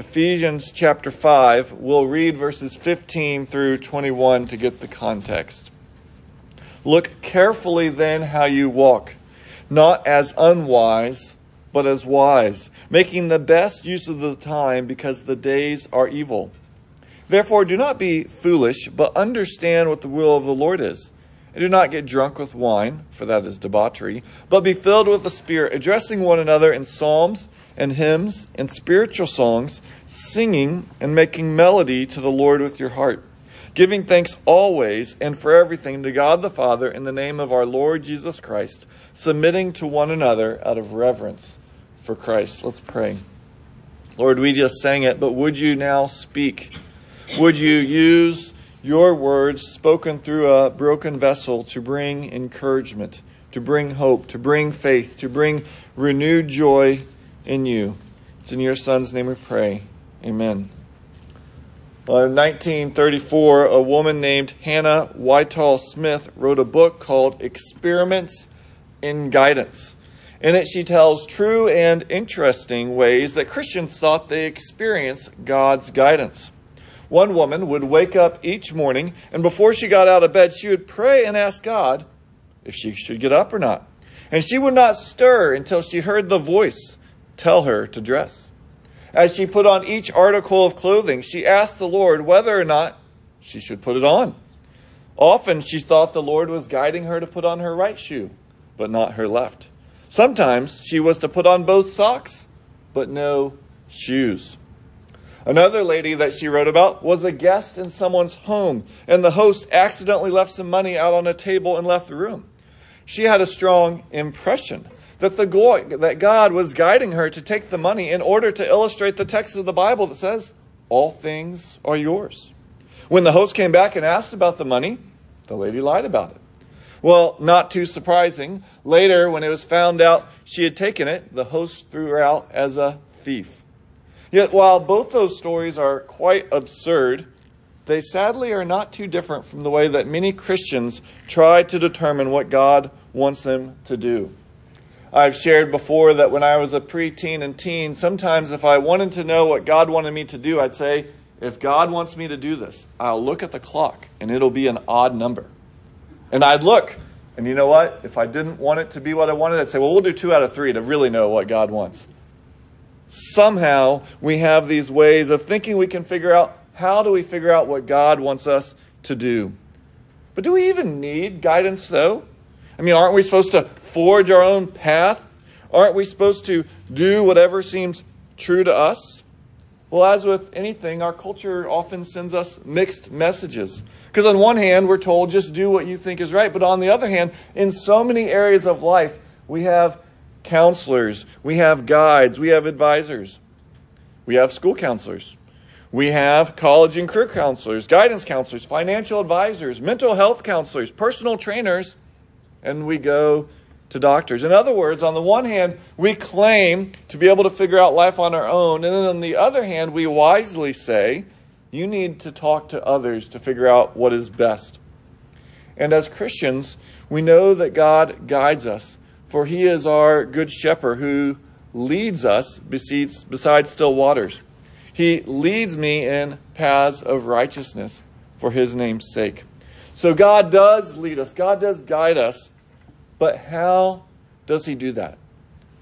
Ephesians chapter 5. We'll read verses 15 through 21 to get the context. Look carefully then how you walk, not as unwise, but as wise, making the best use of the time because the days are evil. Therefore, do not be foolish, but understand what the will of the Lord is. And do not get drunk with wine, for that is debauchery, but be filled with the Spirit, addressing one another in psalms and hymns and spiritual songs, singing and making melody to the Lord with your heart, giving thanks always and for everything to God the Father in the name of our Lord Jesus Christ, submitting to one another out of reverence for Christ. Let's pray. Lord, we just sang it, but would you now speak? Would you use your words spoken through a broken vessel to bring encouragement, to bring hope, to bring faith, to bring renewed joy in you. It's in your Son's name we pray. Amen. Uh, well, in 1934, a woman named Hannah Whitall Smith wrote a book called Experiments in Guidance. In it, she tells true and interesting ways that Christians thought they experienced God's guidance. One woman would wake up each morning, and before she got out of bed, she would pray and ask God if she should get up or not. And she would not stir until she heard the voice tell her to dress. As she put on each article of clothing, she asked the Lord whether or not she should put it on. Often she thought the Lord was guiding her to put on her right shoe, but not her left. Sometimes she was to put on both socks, but no shoes. Another lady that she wrote about was a guest in someone's home, and the host accidentally left some money out on a table and left the room. She had a strong impression that the that God was guiding her to take the money in order to illustrate the text of the Bible that says, "All things are yours." When the host came back and asked about the money, the lady lied about it. Well, not too surprising. Later, when it was found out she had taken it, the host threw her out as a thief. Yet, while both those stories are quite absurd, they sadly are not too different from the way that many Christians try to determine what God wants them to do. I've shared before that when I was a preteen and teen, sometimes if I wanted to know what God wanted me to do, I'd say, if God wants me to do this, I'll look at the clock and it'll be an odd number. And I'd look, and you know what? If I didn't want it to be what I wanted, I'd say, well, we'll do two out of three to really know what God wants somehow we have these ways of thinking we can figure out how do we figure out what God wants us to do. But do we even need guidance though? I mean, aren't we supposed to forge our own path? Aren't we supposed to do whatever seems true to us? Well, as with anything, our culture often sends us mixed messages. Because on one hand, we're told just do what you think is right. But on the other hand, in so many areas of life, we have counselors, we have guides, we have advisors, we have school counselors, we have college and career counselors, guidance counselors, financial advisors, mental health counselors, personal trainers, and we go to doctors. In other words, on the one hand, we claim to be able to figure out life on our own, and then on the other hand, we wisely say, you need to talk to others to figure out what is best. And as Christians, we know that God guides us for he is our good shepherd who leads us beside still waters. He leads me in paths of righteousness for his name's sake. So God does lead us, God does guide us, but how does he do that?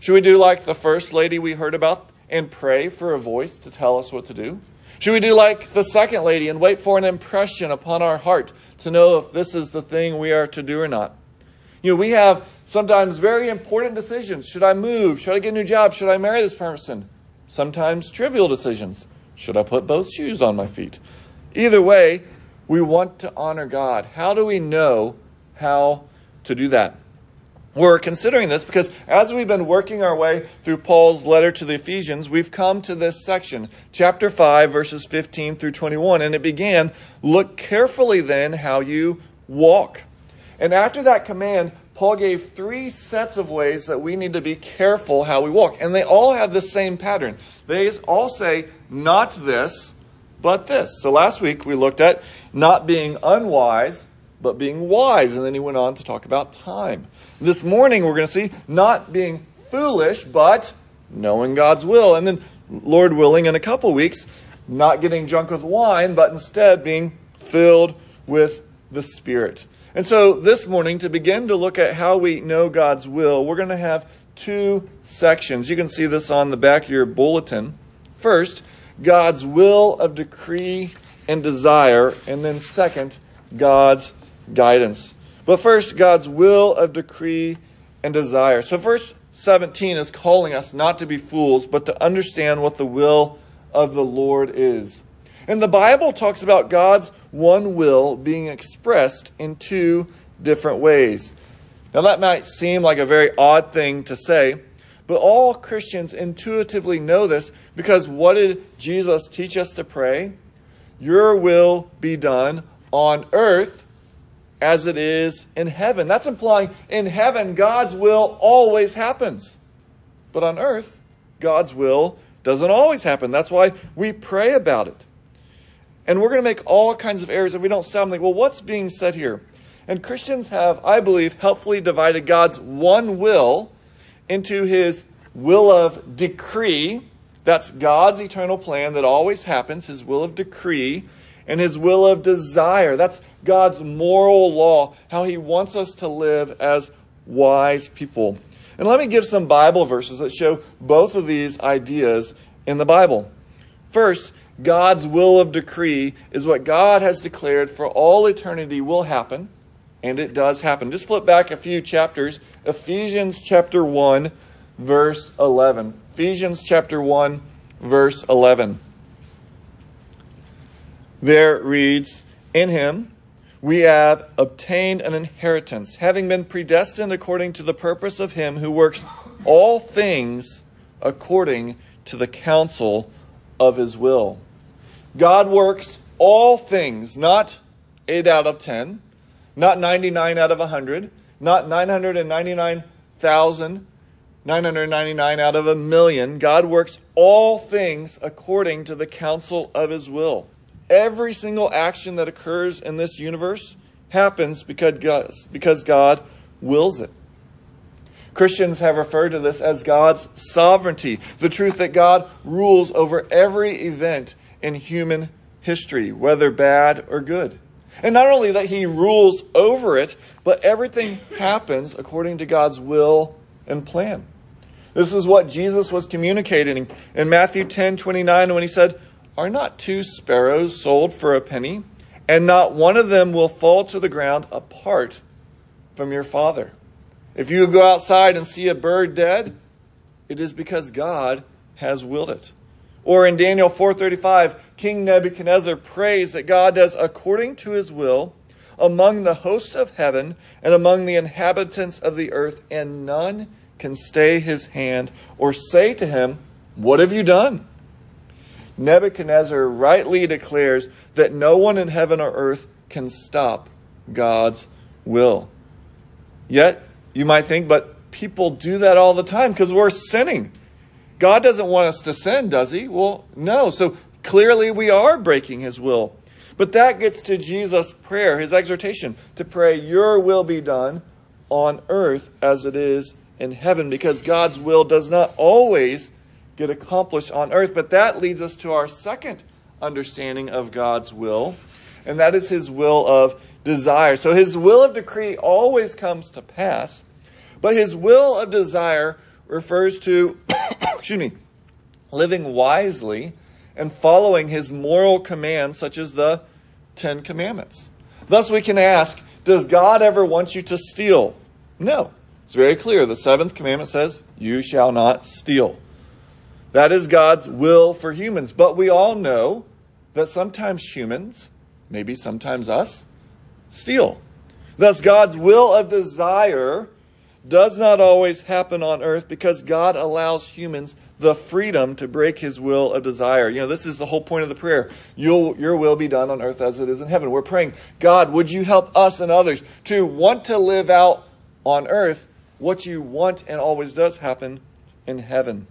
Should we do like the first lady we heard about and pray for a voice to tell us what to do? Should we do like the second lady and wait for an impression upon our heart to know if this is the thing we are to do or not? You know, we have sometimes very important decisions. Should I move? Should I get a new job? Should I marry this person? Sometimes trivial decisions. Should I put both shoes on my feet? Either way, we want to honor God. How do we know how to do that? We're considering this because as we've been working our way through Paul's letter to the Ephesians, we've come to this section, chapter 5, verses 15 through 21, and it began, Look carefully then how you walk and after that command, Paul gave three sets of ways that we need to be careful how we walk. And they all have the same pattern. They all say, not this, but this. So last week we looked at not being unwise, but being wise. And then he went on to talk about time. This morning we're going to see not being foolish, but knowing God's will. And then Lord willing, in a couple weeks, not getting drunk with wine, but instead being filled with the Spirit. And so this morning, to begin to look at how we know God's will, we're going to have two sections. You can see this on the back of your bulletin. First, God's will of decree and desire, and then second, God's guidance. But first, God's will of decree and desire. So, verse 17 is calling us not to be fools, but to understand what the will of the Lord is. And the Bible talks about God's one will being expressed in two different ways. Now, that might seem like a very odd thing to say, but all Christians intuitively know this because what did Jesus teach us to pray? Your will be done on earth as it is in heaven. That's implying in heaven, God's will always happens. But on earth, God's will doesn't always happen. That's why we pray about it. And we're going to make all kinds of errors if we don't stop and think, well, what's being said here? And Christians have, I believe, helpfully divided God's one will into his will of decree. That's God's eternal plan that always happens, his will of decree, and his will of desire. That's God's moral law, how he wants us to live as wise people. And let me give some Bible verses that show both of these ideas in the Bible. First, God's will of decree is what God has declared for all eternity will happen, and it does happen. Just flip back a few chapters. Ephesians chapter 1, verse 11. Ephesians chapter 1, verse 11. There reads, In him we have obtained an inheritance, having been predestined according to the purpose of him who works all things according to the counsel of his will God works all things, not 8 out of 10, not 99 out of 100, not 999,999 out of a million. God works all things according to the counsel of his will. Every single action that occurs in this universe happens because God, because God wills it. Christians have referred to this as God's sovereignty, the truth that God rules over every event in human history, whether bad or good. And not only that he rules over it, but everything happens according to God's will and plan. This is what Jesus was communicating in Matthew 10 29 when he said, Are not two sparrows sold for a penny? And not one of them will fall to the ground apart from your Father. If you go outside and see a bird dead, it is because God has willed it. Or in Daniel 4:35, King Nebuchadnezzar prays that God does according to his will among the hosts of heaven and among the inhabitants of the earth, and none can stay his hand or say to him, What have you done? Nebuchadnezzar rightly declares that no one in heaven or earth can stop God's will. Yet, you might think, but people do that all the time because we're sinning. God doesn't want us to sin, does he? Well, no. So clearly we are breaking his will. But that gets to Jesus' prayer, his exhortation to pray, Your will be done on earth as it is in heaven, because God's will does not always get accomplished on earth. But that leads us to our second understanding of God's will, and that is his will of desire. So his will of decree always comes to pass, but his will of desire refers to excuse me, living wisely and following his moral commands, such as the Ten Commandments. Thus, we can ask Does God ever want you to steal? No. It's very clear. The seventh commandment says, You shall not steal. That is God's will for humans. But we all know that sometimes humans, maybe sometimes us, steal. Thus, God's will of desire does not always happen on earth because God allows humans the freedom to break his will of desire. You know, this is the whole point of the prayer. You'll, your will be done on earth as it is in heaven. We're praying, God, would you help us and others to want to live out on earth what you want and always does happen in heaven.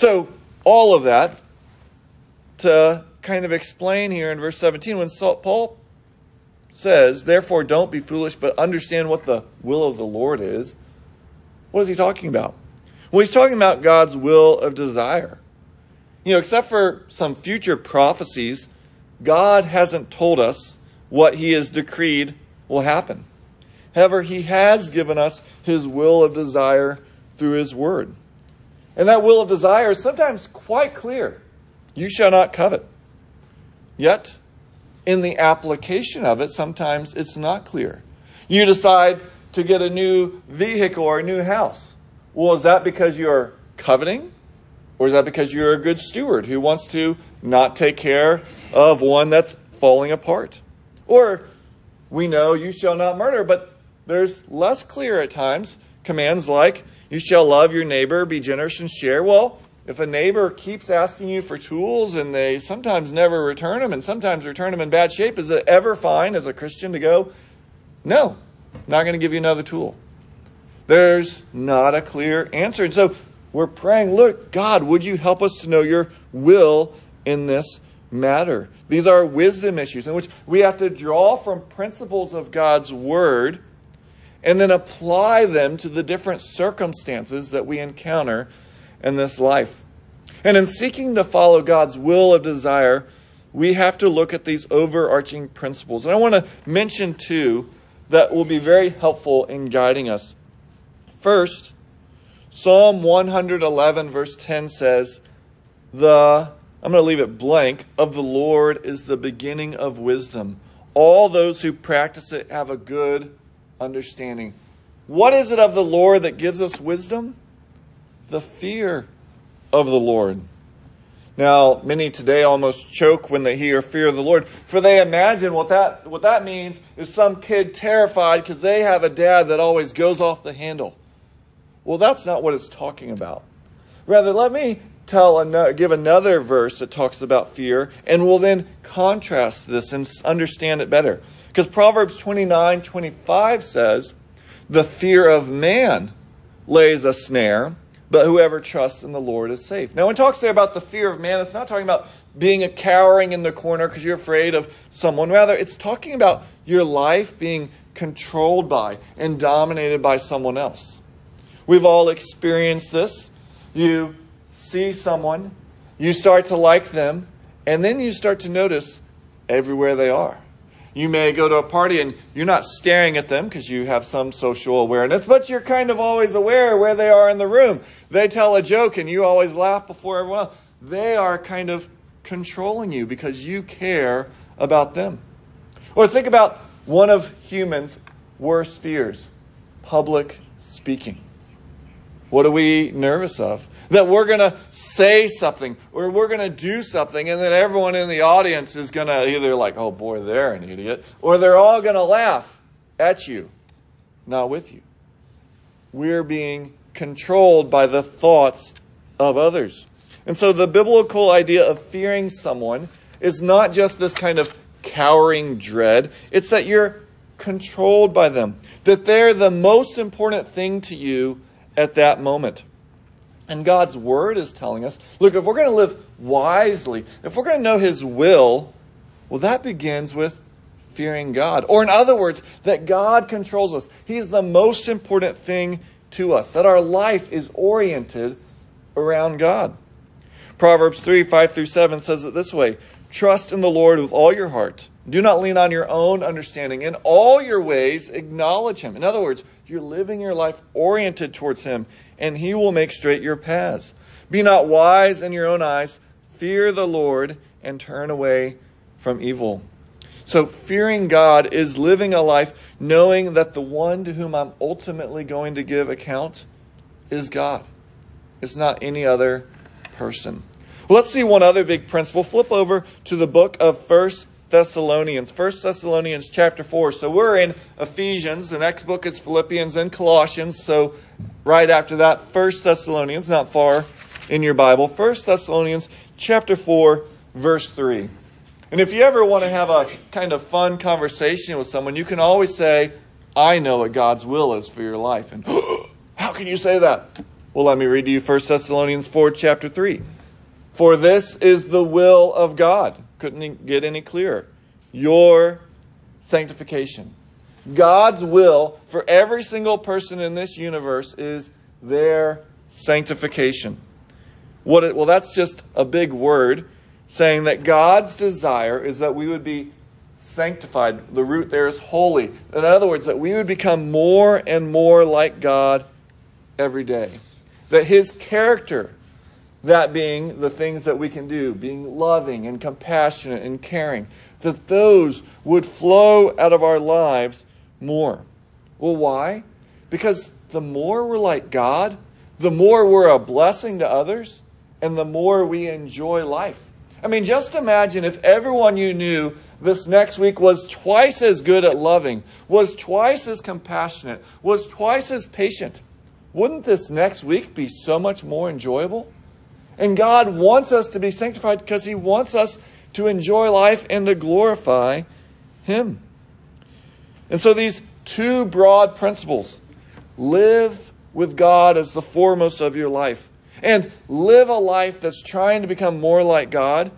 So, all of that to kind of explain here in verse 17 when Paul says, Therefore, don't be foolish, but understand what the will of the Lord is. What is he talking about? Well, he's talking about God's will of desire. You know, except for some future prophecies, God hasn't told us what He has decreed will happen. However, He has given us His will of desire through His Word. And that will of desire is sometimes quite clear. You shall not covet. Yet, in the application of it, sometimes it's not clear. You decide to get a new vehicle or a new house. Well, is that because you're coveting? Or is that because you're a good steward who wants to not take care of one that's falling apart? Or we know you shall not murder, but there's less clear at times commands like you shall love your neighbor, be generous and share. Well, if a neighbor keeps asking you for tools and they sometimes never return them and sometimes return them in bad shape, is it ever fine as a Christian to go, no, not going to give you another tool? There's not a clear answer. And so we're praying, look, God, would you help us to know your will in this matter? These are wisdom issues in which we have to draw from principles of God's word and then apply them to the different circumstances that we encounter in this life. And in seeking to follow God's will of desire, we have to look at these overarching principles. And I want to mention two that will be very helpful in guiding us. First, Psalm 111, verse 10 says, The, I'm going to leave it blank, of the Lord is the beginning of wisdom. All those who practice it have a good understanding. What is it of the Lord that gives us wisdom? The fear of the Lord. Now, many today almost choke when they hear fear of the Lord, for they imagine what that, what that means is some kid terrified because they have a dad that always goes off the handle. Well, that's not what it's talking about. Rather, let me tell give another verse that talks about fear, and we'll then contrast this and understand it better. Because Proverbs 29 25 says, The fear of man lays a snare, but whoever trusts in the Lord is safe. Now, when it talks there about the fear of man, it's not talking about being a cowering in the corner because you're afraid of someone. Rather, it's talking about your life being controlled by and dominated by someone else. We've all experienced this. You see someone, you start to like them, and then you start to notice everywhere they are. You may go to a party and you're not staring at them because you have some social awareness, but you're kind of always aware where they are in the room. They tell a joke and you always laugh before everyone else. They are kind of controlling you because you care about them. Or think about one of humans' worst fears public speaking. What are we nervous of? That we're going to say something or we're going to do something and then everyone in the audience is going to either like, oh boy, they're an idiot, or they're all going to laugh at you, not with you. We're being controlled by the thoughts of others. And so the biblical idea of fearing someone is not just this kind of cowering dread, it's that you're controlled by them, that they're the most important thing to you at that moment. And God's word is telling us look, if we're going to live wisely, if we're going to know His will, well, that begins with fearing God. Or, in other words, that God controls us. He's the most important thing to us, that our life is oriented around God. Proverbs 3 5 through 7 says it this way Trust in the Lord with all your heart. Do not lean on your own understanding. In all your ways, acknowledge Him. In other words, you're living your life oriented towards Him and he will make straight your paths. Be not wise in your own eyes. Fear the Lord and turn away from evil. So, fearing God is living a life knowing that the one to whom I'm ultimately going to give account is God. It's not any other person. Let's see one other big principle. Flip over to the book of First Thessalonians. First Thessalonians chapter 4. So we're in Ephesians. The next book is Philippians and Colossians. So right after that, First Thessalonians, not far in your Bible. First Thessalonians chapter 4, verse 3. And if you ever want to have a kind of fun conversation with someone, you can always say, I know what God's will is for your life. And how can you say that? Well, let me read to you 1 Thessalonians 4, chapter 3. For this is the will of God couldn't get any clearer. Your sanctification. God's will for every single person in this universe is their sanctification. What it, well, that's just a big word saying that God's desire is that we would be sanctified. The root there is holy. In other words, that we would become more and more like God every day. That His character, that being the things that we can do, being loving and compassionate and caring, that those would flow out of our lives more. Well, why? Because the more we're like God, the more we're a blessing to others, and the more we enjoy life. I mean, just imagine if everyone you knew this next week was twice as good at loving, was twice as compassionate, was twice as patient. Wouldn't this next week be so much more enjoyable? And God wants us to be sanctified because He wants us to enjoy life and to glorify Him. And so these two broad principles live with God as the foremost of your life and live a life that's trying to become more like God,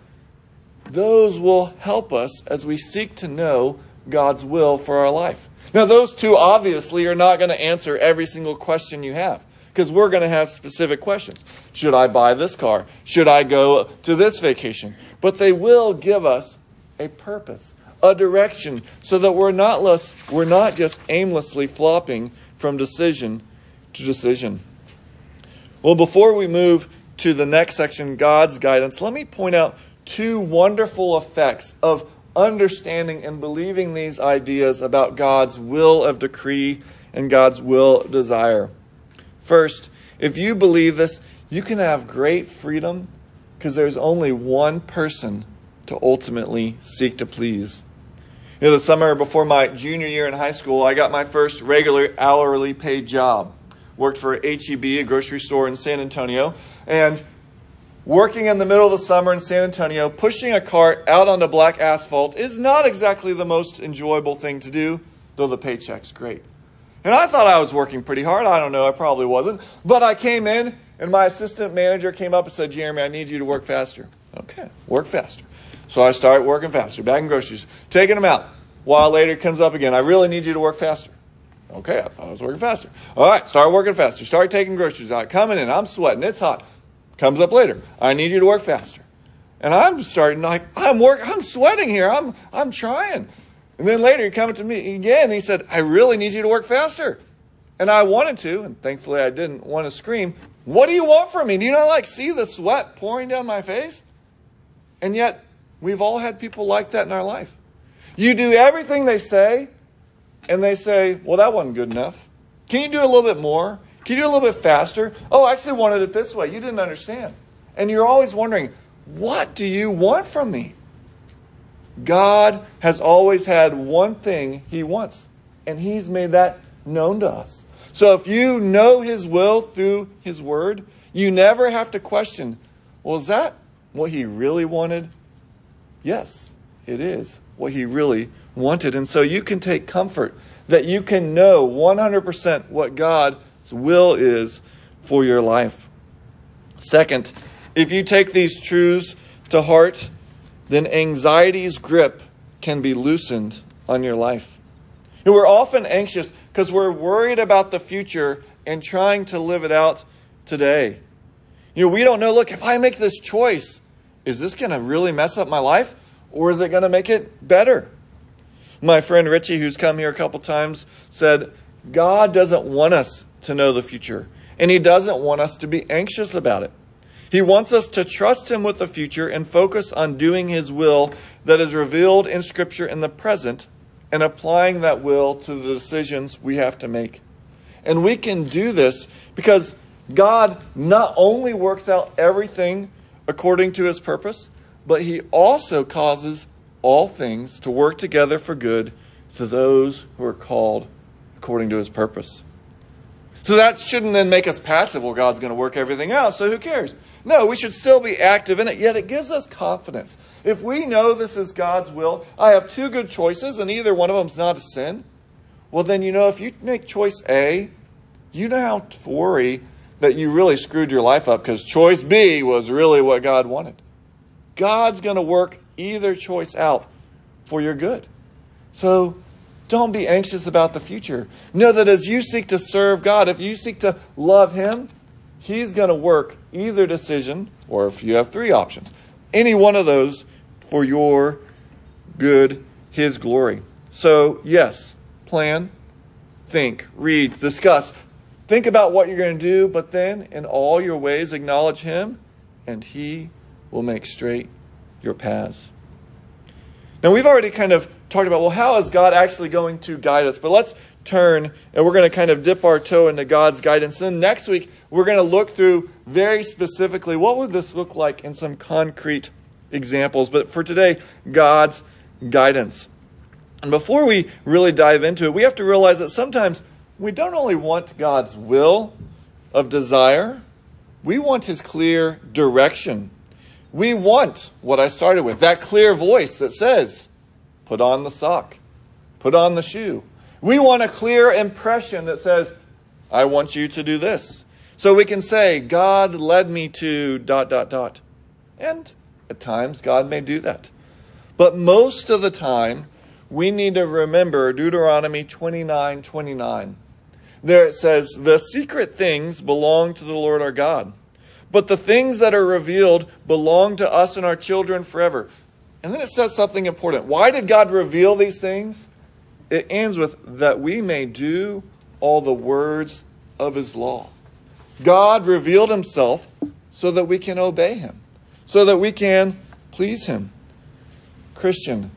those will help us as we seek to know God's will for our life. Now, those two obviously are not going to answer every single question you have because we're going to have specific questions. Should I buy this car? Should I go to this vacation? But they will give us a purpose, a direction, so that we're not less, we're not just aimlessly flopping from decision to decision. Well, before we move to the next section, God's guidance, let me point out two wonderful effects of understanding and believing these ideas about God's will of decree and God's will desire. First, if you believe this, you can have great freedom because there's only one person to ultimately seek to please. You know, the summer before my junior year in high school, I got my first regular hourly paid job. Worked for HEB, a grocery store in San Antonio, and working in the middle of the summer in San Antonio, pushing a cart out onto black asphalt is not exactly the most enjoyable thing to do, though the paycheck's great. And I thought I was working pretty hard. I don't know, I probably wasn't. But I came in, and my assistant manager came up and said, Jeremy, I need you to work faster. Okay, work faster. So I start working faster, bagging groceries, taking them out. While later, it comes up again. I really need you to work faster. Okay, I thought I was working faster. All right, start working faster. Start taking groceries out. Coming in, I'm sweating. It's hot. Comes up later. I need you to work faster. And I'm starting like I'm work. I'm sweating here. I'm I'm trying. And then later, he comes to me again. he said, "I really need you to work faster." And I wanted to, and thankfully I didn't want to scream. What do you want from me? Do you not like see the sweat pouring down my face? And yet, We've all had people like that in our life. You do everything they say, and they say, well, that wasn't good enough. Can you do a little bit more? Can you do a little bit faster? Oh, I actually wanted it this way. You didn't understand. And you're always wondering, what do you want from me? God has always had one thing He wants, and He's made that known to us. So if you know His will through His Word, you never have to question, well, is that what He really wanted? Yes, it is what he really wanted. And so you can take comfort that you can know 100% what God's will is for your life. Second, if you take these truths to heart, then anxiety's grip can be loosened on your life. And we're often anxious because we're worried about the future and trying to live it out today. You know, we don't know, look, if I make this choice, is this going to really mess up my life or is it going to make it better? My friend Richie, who's come here a couple times, said, God doesn't want us to know the future, and He doesn't want us to be anxious about it. He wants us to trust Him with the future and focus on doing His will that is revealed in Scripture in the present and applying that will to the decisions we have to make. And we can do this because God not only works out everything according to His purpose, but he also causes all things to work together for good to those who are called according to his purpose. So that shouldn't then make us passive. Well, God's going to work everything out, so who cares? No, we should still be active in it, yet it gives us confidence. If we know this is God's will, I have two good choices, and either one of them is not a sin, well, then you know if you make choice A, you don't have to worry that you really screwed your life up because choice B was really what God wanted. God's going to work either choice out for your good. So don't be anxious about the future. Know that as you seek to serve God, if you seek to love Him, He's going to work either decision, or if you have three options, any one of those for your good, His glory. So, yes, plan, think, read, discuss. Think about what you're going to do, but then in all your ways acknowledge Him, and He will make straight your paths. Now, we've already kind of talked about, well, how is God actually going to guide us? But let's turn and we're going to kind of dip our toe into God's guidance. Then next week, we're going to look through very specifically what would this look like in some concrete examples. But for today, God's guidance. And before we really dive into it, we have to realize that sometimes we don't only want God's will of desire, we want His clear direction. We want what I started with that clear voice that says, put on the sock, put on the shoe. We want a clear impression that says, I want you to do this. So we can say, God led me to dot, dot, dot. And at times, God may do that. But most of the time, we need to remember Deuteronomy 29 29. There it says, The secret things belong to the Lord our God, but the things that are revealed belong to us and our children forever. And then it says something important. Why did God reveal these things? It ends with, That we may do all the words of his law. God revealed himself so that we can obey him so that we can please Him. Christian,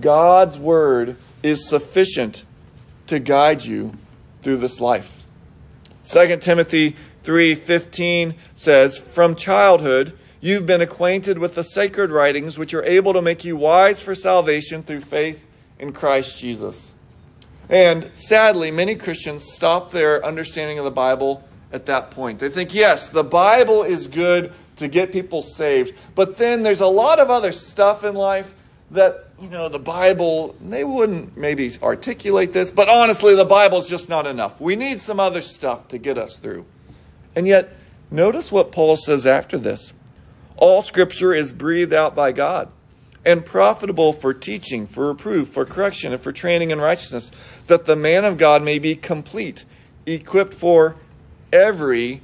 God's Word is sufficient to guide you through this life. 2 Timothy 3:15 says, "From childhood you've been acquainted with the sacred writings which are able to make you wise for salvation through faith in Christ Jesus." And sadly, many Christians stop their understanding of the Bible at that point. They think, yes, the Bible is good to get people saved. But then there's a lot of other stuff in life that, you know, the Bible, they wouldn't maybe articulate this, but honestly, the Bible's just not enough. We need some other stuff to get us through. And yet, notice what Paul says after this all scripture is breathed out by God and profitable for teaching, for reproof, for correction, and for training in righteousness, that the man of God may be complete, equipped for every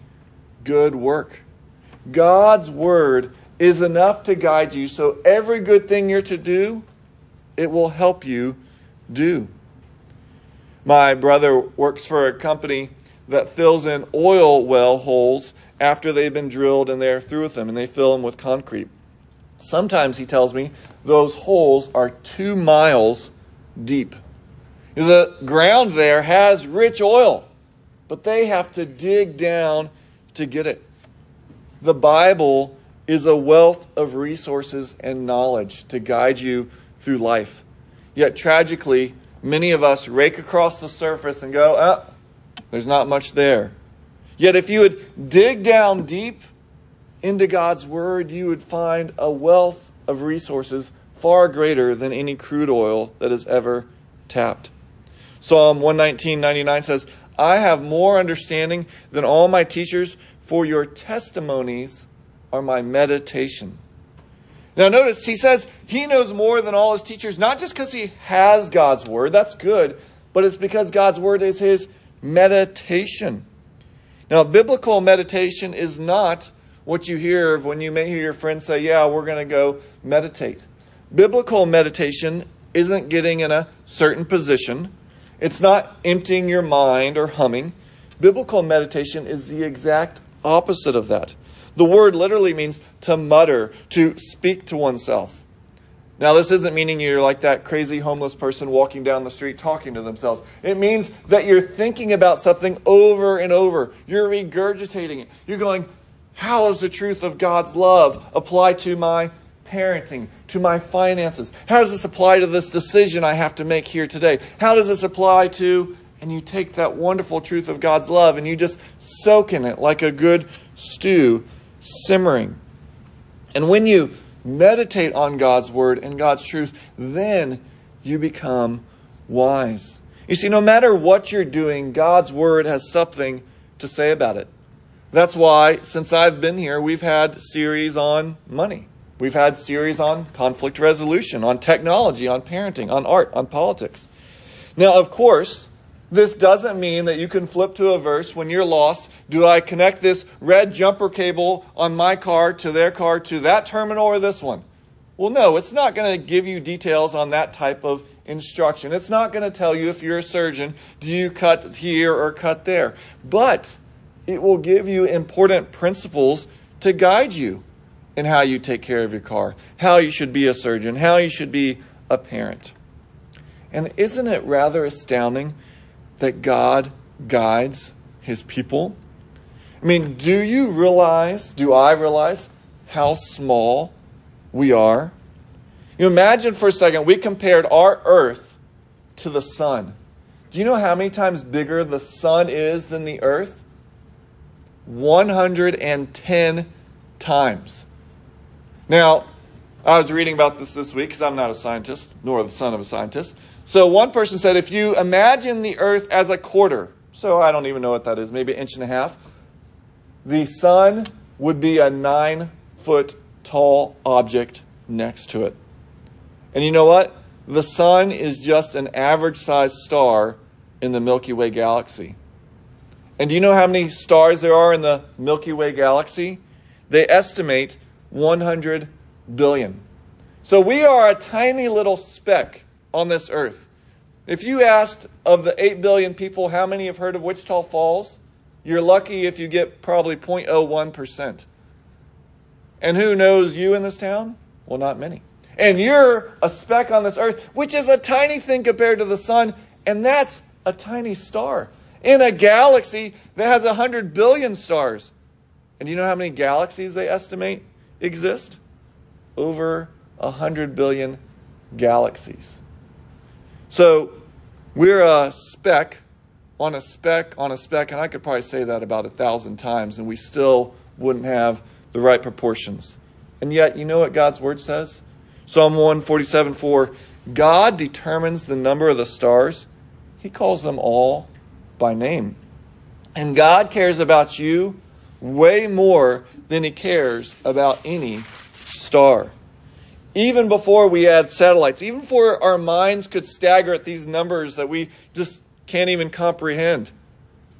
good work. God's word is enough to guide you. So every good thing you're to do, it will help you do. My brother works for a company that fills in oil well holes after they've been drilled and they're through with them and they fill them with concrete. Sometimes he tells me those holes are two miles deep. The ground there has rich oil, but they have to dig down to get it. The Bible is a wealth of resources and knowledge to guide you through life. Yet tragically, many of us rake across the surface and go, oh, there's not much there. Yet if you would dig down deep into God's Word, you would find a wealth of resources far greater than any crude oil that is ever tapped. Psalm 119.99 says, I have more understanding than all my teachers, for your testimonies are my meditation. Now, notice he says he knows more than all his teachers, not just because he has God's word, that's good, but it's because God's word is his meditation. Now, biblical meditation is not what you hear when you may hear your friends say, Yeah, we're going to go meditate. Biblical meditation isn't getting in a certain position, it's not emptying your mind or humming. Biblical meditation is the exact opposite of that. The word literally means to mutter, to speak to oneself. Now, this isn't meaning you're like that crazy homeless person walking down the street talking to themselves. It means that you're thinking about something over and over. You're regurgitating it. You're going, how does the truth of God's love apply to my parenting, to my finances? How does this apply to this decision I have to make here today? How does this apply to and you take that wonderful truth of God's love and you just soak in it like a good stew simmering. And when you meditate on God's word and God's truth, then you become wise. You see, no matter what you're doing, God's word has something to say about it. That's why, since I've been here, we've had series on money. We've had series on conflict resolution, on technology, on parenting, on art, on politics. Now, of course, This doesn't mean that you can flip to a verse when you're lost. Do I connect this red jumper cable on my car to their car to that terminal or this one? Well, no, it's not going to give you details on that type of instruction. It's not going to tell you if you're a surgeon, do you cut here or cut there? But it will give you important principles to guide you in how you take care of your car, how you should be a surgeon, how you should be a parent. And isn't it rather astounding that God guides his people? I mean, do you realize, do I realize how small we are? You imagine for a second, we compared our earth to the sun. Do you know how many times bigger the sun is than the earth? 110 times. Now, I was reading about this this week because I'm not a scientist, nor the son of a scientist. So one person said if you imagine the earth as a quarter, so I don't even know what that is, maybe an inch and a half, the sun would be a nine foot tall object next to it. And you know what? The sun is just an average sized star in the Milky Way galaxy. And do you know how many stars there are in the Milky Way galaxy? They estimate 100 billion. So we are a tiny little speck on this earth. If you asked of the 8 billion people how many have heard of Wichita Falls, you're lucky if you get probably 0.01%. And who knows you in this town? Well, not many. And you're a speck on this earth, which is a tiny thing compared to the sun, and that's a tiny star in a galaxy that has 100 billion stars. And do you know how many galaxies they estimate exist? Over 100 billion galaxies. So we're a speck on a speck on a speck, and I could probably say that about a thousand times, and we still wouldn't have the right proportions. And yet, you know what God's word says? Psalm 147 4 God determines the number of the stars, He calls them all by name. And God cares about you way more than He cares about any star. Even before we had satellites, even before our minds could stagger at these numbers that we just can't even comprehend,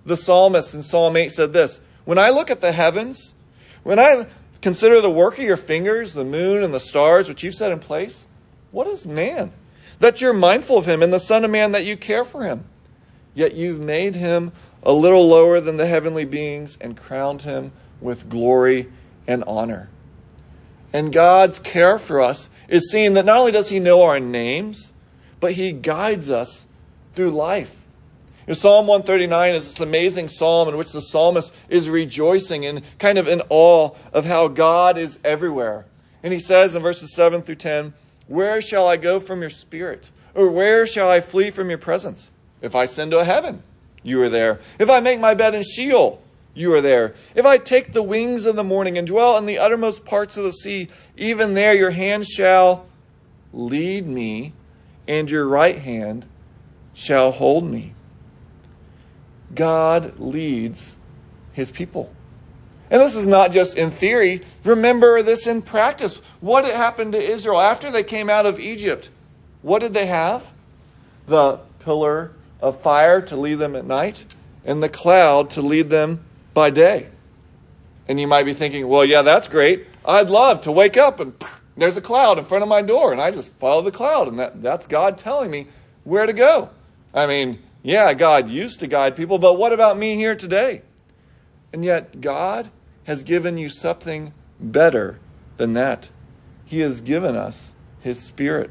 the psalmist in Psalm 8 said this When I look at the heavens, when I consider the work of your fingers, the moon and the stars which you've set in place, what is man? That you're mindful of him, and the Son of Man that you care for him. Yet you've made him a little lower than the heavenly beings and crowned him with glory and honor. And God's care for us is seen that not only does he know our names, but he guides us through life. You know, psalm 139 is this amazing psalm in which the psalmist is rejoicing and kind of in awe of how God is everywhere. And he says in verses 7 through 10, Where shall I go from your spirit? Or where shall I flee from your presence? If I ascend to heaven, you are there. If I make my bed in Sheol, you are there. If I take the wings of the morning and dwell in the uttermost parts of the sea, even there your hand shall lead me, and your right hand shall hold me. God leads his people. And this is not just in theory. Remember this in practice. What happened to Israel after they came out of Egypt? What did they have? The pillar of fire to lead them at night, and the cloud to lead them by day. And you might be thinking, well, yeah, that's great. I'd love to wake up and there's a cloud in front of my door, and I just follow the cloud, and that, that's God telling me where to go. I mean, yeah, God used to guide people, but what about me here today? And yet, God has given you something better than that. He has given us His Spirit.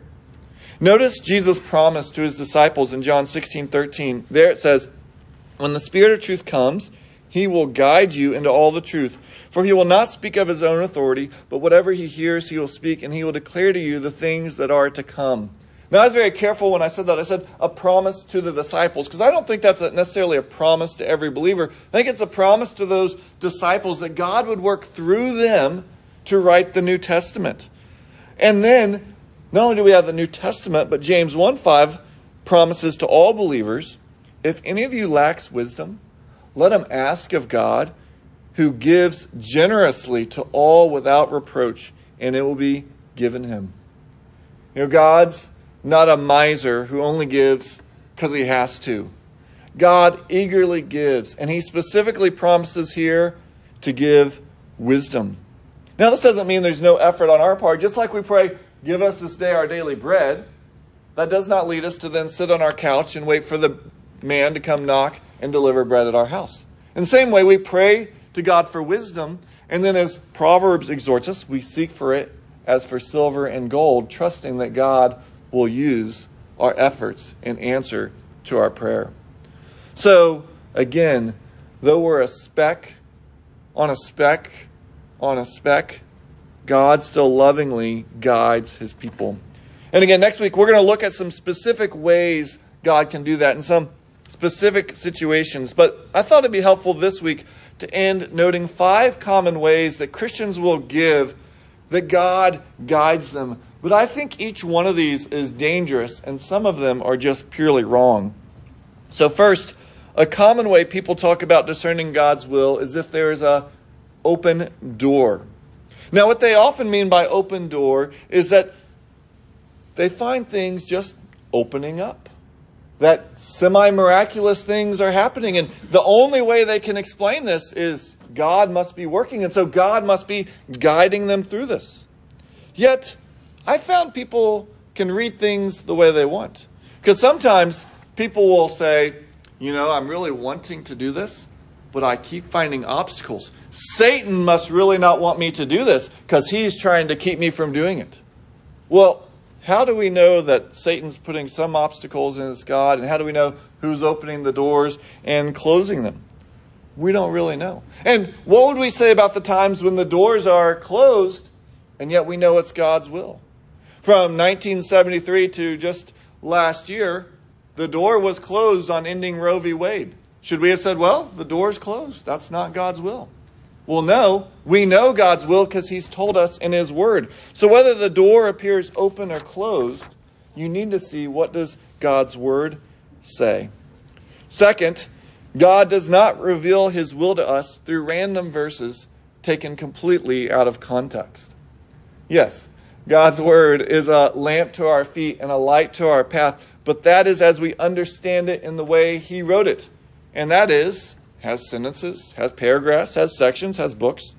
Notice Jesus' promise to his disciples in John 16 13. There it says, When the Spirit of truth comes, he will guide you into all the truth. For he will not speak of his own authority, but whatever he hears, he will speak, and he will declare to you the things that are to come. Now, I was very careful when I said that. I said a promise to the disciples, because I don't think that's necessarily a promise to every believer. I think it's a promise to those disciples that God would work through them to write the New Testament. And then not only do we have the New Testament, but James 1 5 promises to all believers if any of you lacks wisdom, let him ask of God, who gives generously to all without reproach, and it will be given him. You know, God's not a miser who only gives because he has to. God eagerly gives, and he specifically promises here to give wisdom. Now, this doesn't mean there's no effort on our part. Just like we pray, Give us this day our daily bread, that does not lead us to then sit on our couch and wait for the man to come knock and deliver bread at our house. In the same way, we pray to God for wisdom, and then as Proverbs exhorts us, we seek for it as for silver and gold, trusting that God will use our efforts in answer to our prayer. So, again, though we're a speck on a speck on a speck, God still lovingly guides his people. And again, next week, we're going to look at some specific ways God can do that in some specific situations. But I thought it'd be helpful this week to end noting five common ways that Christians will give that God guides them. But I think each one of these is dangerous, and some of them are just purely wrong. So, first, a common way people talk about discerning God's will is if there is a open door. Now, what they often mean by open door is that they find things just opening up. That semi miraculous things are happening. And the only way they can explain this is God must be working. And so God must be guiding them through this. Yet, I found people can read things the way they want. Because sometimes people will say, you know, I'm really wanting to do this, but I keep finding obstacles. Satan must really not want me to do this because he's trying to keep me from doing it. Well, how do we know that Satan's putting some obstacles in his God? And how do we know who's opening the doors and closing them? We don't really know. And what would we say about the times when the doors are closed and yet we know it's God's will? From 1973 to just last year, the door was closed on ending Roe v. Wade. Should we have said, well, the door's closed? That's not God's will. Well, no, we know God's will because He's told us in His Word. So whether the door appears open or closed, you need to see what does God's Word say. Second, God does not reveal His will to us through random verses taken completely out of context. Yes, God's Word is a lamp to our feet and a light to our path, but that is as we understand it in the way He wrote it and that is has sentences, has paragraphs, has sections, has books.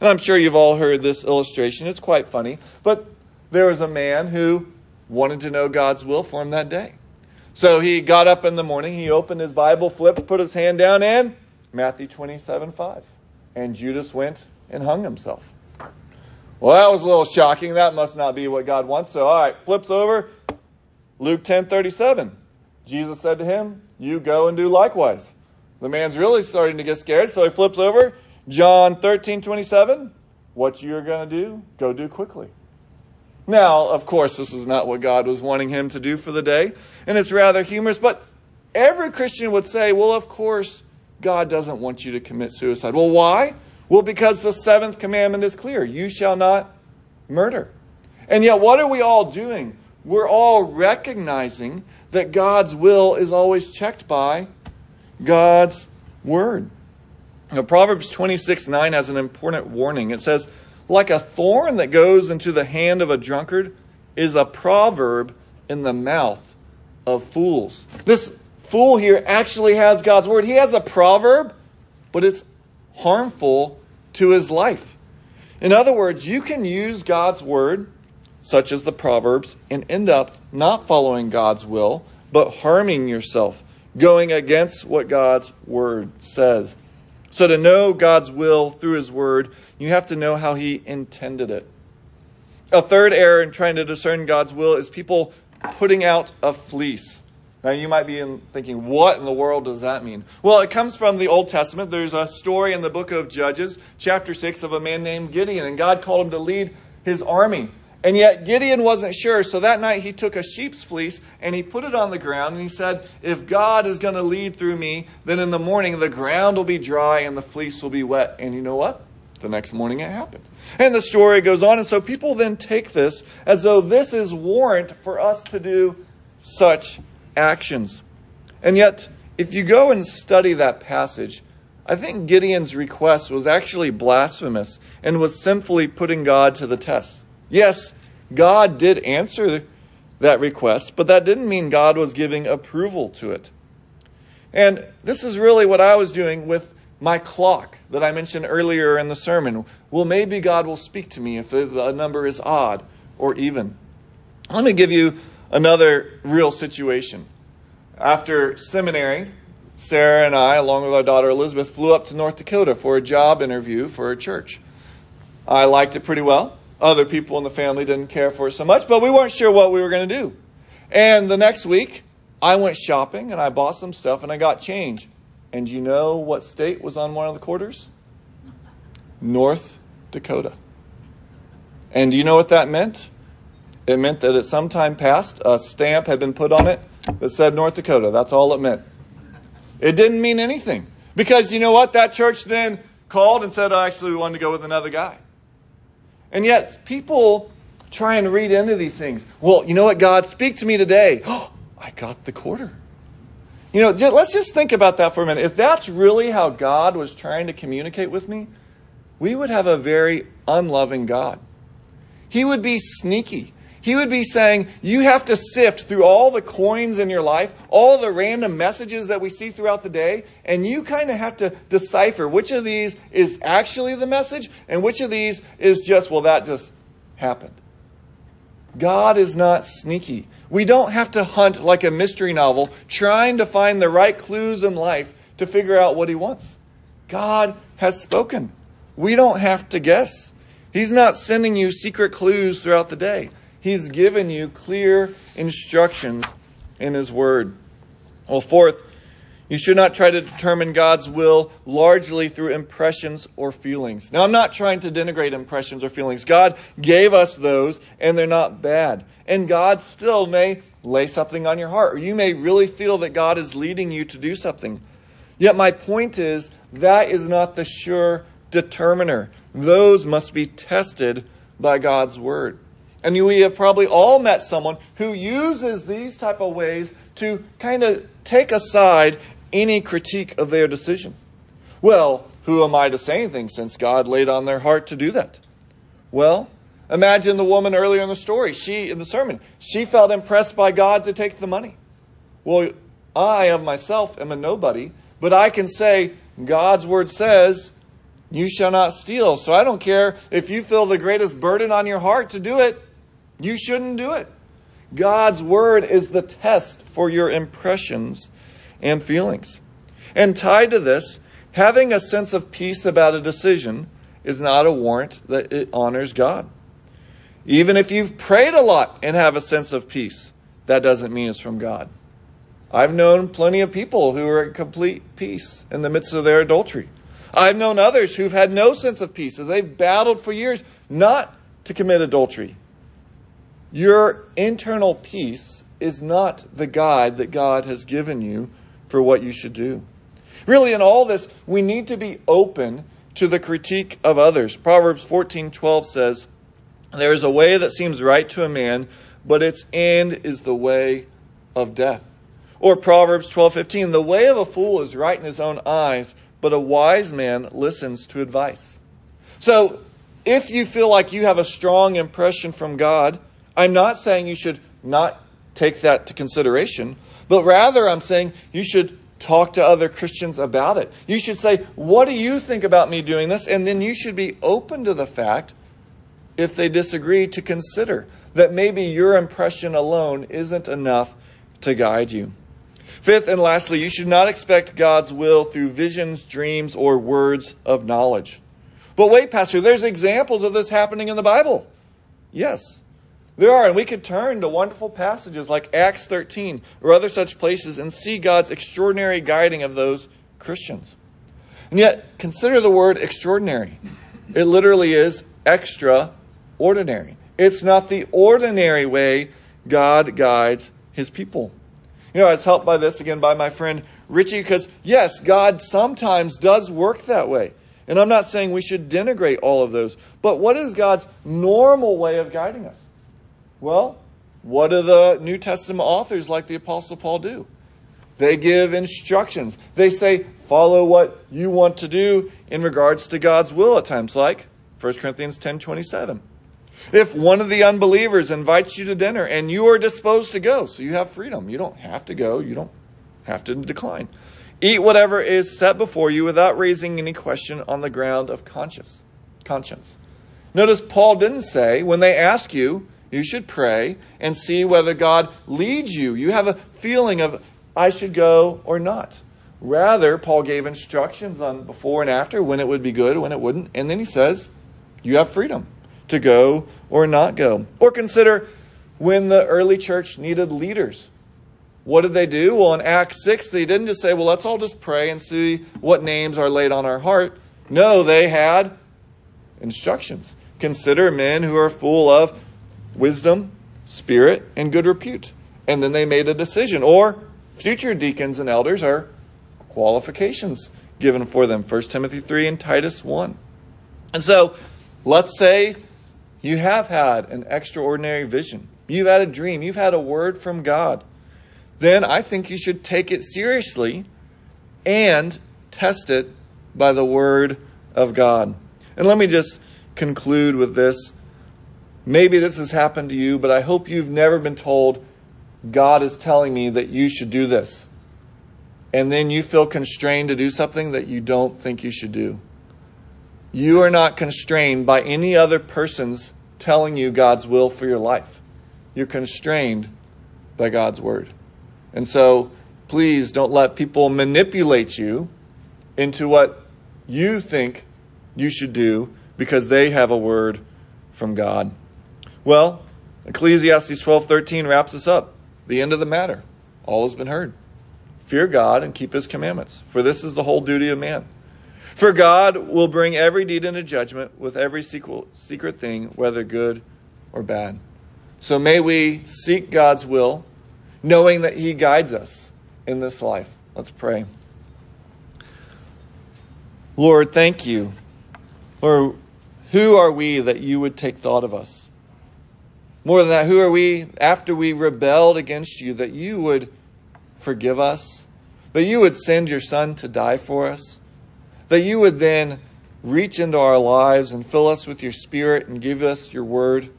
And I'm sure you've all heard this illustration. It's quite funny. But there was a man who wanted to know God's will for him that day. So he got up in the morning, he opened his Bible, flipped, put his hand down, and Matthew 27 5. And Judas went and hung himself. Well, that was a little shocking. That must not be what God wants. So, all right, flips over. Luke 10 37. Jesus said to him, You go and do likewise. The man's really starting to get scared, so he flips over. John 13, 27. What you're going to do, go do quickly. Now, of course, this is not what God was wanting him to do for the day, and it's rather humorous, but every Christian would say, well, of course, God doesn't want you to commit suicide. Well, why? Well, because the seventh commandment is clear you shall not murder. And yet, what are we all doing? We're all recognizing that God's will is always checked by God's word. Now, Proverbs 26 9 has an important warning. It says, Like a thorn that goes into the hand of a drunkard is a proverb in the mouth of fools. This fool here actually has God's word. He has a proverb, but it's harmful to his life. In other words, you can use God's word such as the Proverbs, and end up not following God's will, but harming yourself, going against what God's word says. So, to know God's will through His word, you have to know how He intended it. A third error in trying to discern God's will is people putting out a fleece. Now, you might be thinking, what in the world does that mean? Well, it comes from the Old Testament. There's a story in the book of Judges, chapter 6, of a man named Gideon, and God called him to lead his army. And yet Gideon wasn't sure, so that night he took a sheep's fleece and he put it on the ground and he said, If God is going to lead through me, then in the morning the ground will be dry and the fleece will be wet. And you know what? The next morning it happened. And the story goes on. And so people then take this as though this is warrant for us to do such actions. And yet, if you go and study that passage, I think Gideon's request was actually blasphemous and was sinfully putting God to the test. Yes, God did answer that request, but that didn't mean God was giving approval to it. And this is really what I was doing with my clock that I mentioned earlier in the sermon. Well, maybe God will speak to me if the number is odd or even. Let me give you another real situation. After seminary, Sarah and I, along with our daughter Elizabeth, flew up to North Dakota for a job interview for a church. I liked it pretty well. Other people in the family didn't care for it so much, but we weren't sure what we were going to do. And the next week, I went shopping and I bought some stuff and I got change. And you know what state was on one of the quarters? North Dakota. And do you know what that meant? It meant that at some time past, a stamp had been put on it that said North Dakota. That's all it meant. It didn't mean anything. Because you know what? That church then called and said, oh, actually, we wanted to go with another guy. And yet, people try and read into these things. Well, you know what, God? Speak to me today. Oh, I got the quarter. You know, let's just think about that for a minute. If that's really how God was trying to communicate with me, we would have a very unloving God. He would be sneaky. He would be saying, You have to sift through all the coins in your life, all the random messages that we see throughout the day, and you kind of have to decipher which of these is actually the message and which of these is just, well, that just happened. God is not sneaky. We don't have to hunt like a mystery novel trying to find the right clues in life to figure out what He wants. God has spoken. We don't have to guess. He's not sending you secret clues throughout the day. He's given you clear instructions in His Word. Well, fourth, you should not try to determine God's will largely through impressions or feelings. Now, I'm not trying to denigrate impressions or feelings. God gave us those, and they're not bad. And God still may lay something on your heart, or you may really feel that God is leading you to do something. Yet, my point is that is not the sure determiner. Those must be tested by God's word. And we have probably all met someone who uses these type of ways to kind of take aside any critique of their decision. Well, who am I to say anything since God laid on their heart to do that? Well, imagine the woman earlier in the story, she in the sermon, she felt impressed by God to take the money. Well, I of myself am a nobody, but I can say God's word says, you shall not steal. So I don't care if you feel the greatest burden on your heart to do it, you shouldn't do it. God's word is the test for your impressions and feelings. And tied to this, having a sense of peace about a decision is not a warrant that it honors God. Even if you've prayed a lot and have a sense of peace, that doesn't mean it's from God. I've known plenty of people who are at complete peace in the midst of their adultery. I've known others who've had no sense of peace as they've battled for years not to commit adultery. Your internal peace is not the guide that God has given you for what you should do. Really, in all this, we need to be open to the critique of others. Proverbs 14:12 says, "There is a way that seems right to a man, but its end is the way of death." Or Proverbs 12:15, "The way of a fool is right in his own eyes, but a wise man listens to advice." So, if you feel like you have a strong impression from God, I'm not saying you should not take that to consideration, but rather, I'm saying you should talk to other Christians about it. You should say, What do you think about me doing this? And then you should be open to the fact, if they disagree, to consider that maybe your impression alone isn't enough to guide you. Fifth and lastly, you should not expect God's will through visions, dreams, or words of knowledge. But wait, Pastor, there's examples of this happening in the Bible. Yes. There are, and we could turn to wonderful passages like Acts 13 or other such places and see God's extraordinary guiding of those Christians. And yet, consider the word extraordinary. It literally is extraordinary. It's not the ordinary way God guides his people. You know, I was helped by this again by my friend Richie because, yes, God sometimes does work that way. And I'm not saying we should denigrate all of those. But what is God's normal way of guiding us? Well, what do the New Testament authors like the Apostle Paul do? They give instructions. They say, follow what you want to do in regards to God's will at times, like 1 Corinthians 10 27. If one of the unbelievers invites you to dinner and you are disposed to go, so you have freedom, you don't have to go, you don't have to decline. Eat whatever is set before you without raising any question on the ground of conscience. Conscience. Notice Paul didn't say when they ask you, you should pray and see whether God leads you. You have a feeling of I should go or not. Rather, Paul gave instructions on before and after when it would be good, when it wouldn't, and then he says, you have freedom to go or not go. Or consider when the early church needed leaders. What did they do? Well, in Acts 6, they didn't just say, well, let's all just pray and see what names are laid on our heart. No, they had instructions. Consider men who are full of wisdom, spirit, and good repute. And then they made a decision. Or future deacons and elders are qualifications given for them 1 Timothy 3 and Titus 1. And so, let's say you have had an extraordinary vision. You've had a dream. You've had a word from God. Then I think you should take it seriously and test it by the word of God. And let me just conclude with this. Maybe this has happened to you, but I hope you've never been told, God is telling me that you should do this. And then you feel constrained to do something that you don't think you should do. You are not constrained by any other person's telling you God's will for your life. You're constrained by God's word. And so please don't let people manipulate you into what you think you should do because they have a word from God. Well, Ecclesiastes 12:13 wraps us up. The end of the matter. All has been heard. Fear God and keep his commandments, for this is the whole duty of man. For God will bring every deed into judgment with every secret thing, whether good or bad. So may we seek God's will, knowing that He guides us in this life. Let's pray. Lord, thank you. Lord, who are we that you would take thought of us? More than that, who are we after we rebelled against you that you would forgive us? That you would send your Son to die for us? that you would then reach into our lives and fill us with your Spirit and give us your word.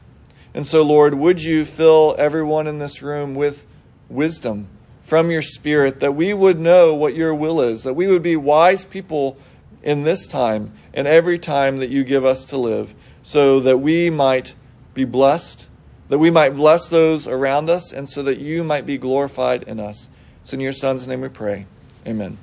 And so, Lord, would you fill everyone in this room with wisdom from your Spirit that we would know what your will is, that we would be wise people in this time and every time that you give us to live, so that we might be blessed, that we might bless those around us, and so that you might be glorified in us. It's in your Son's name we pray. Amen.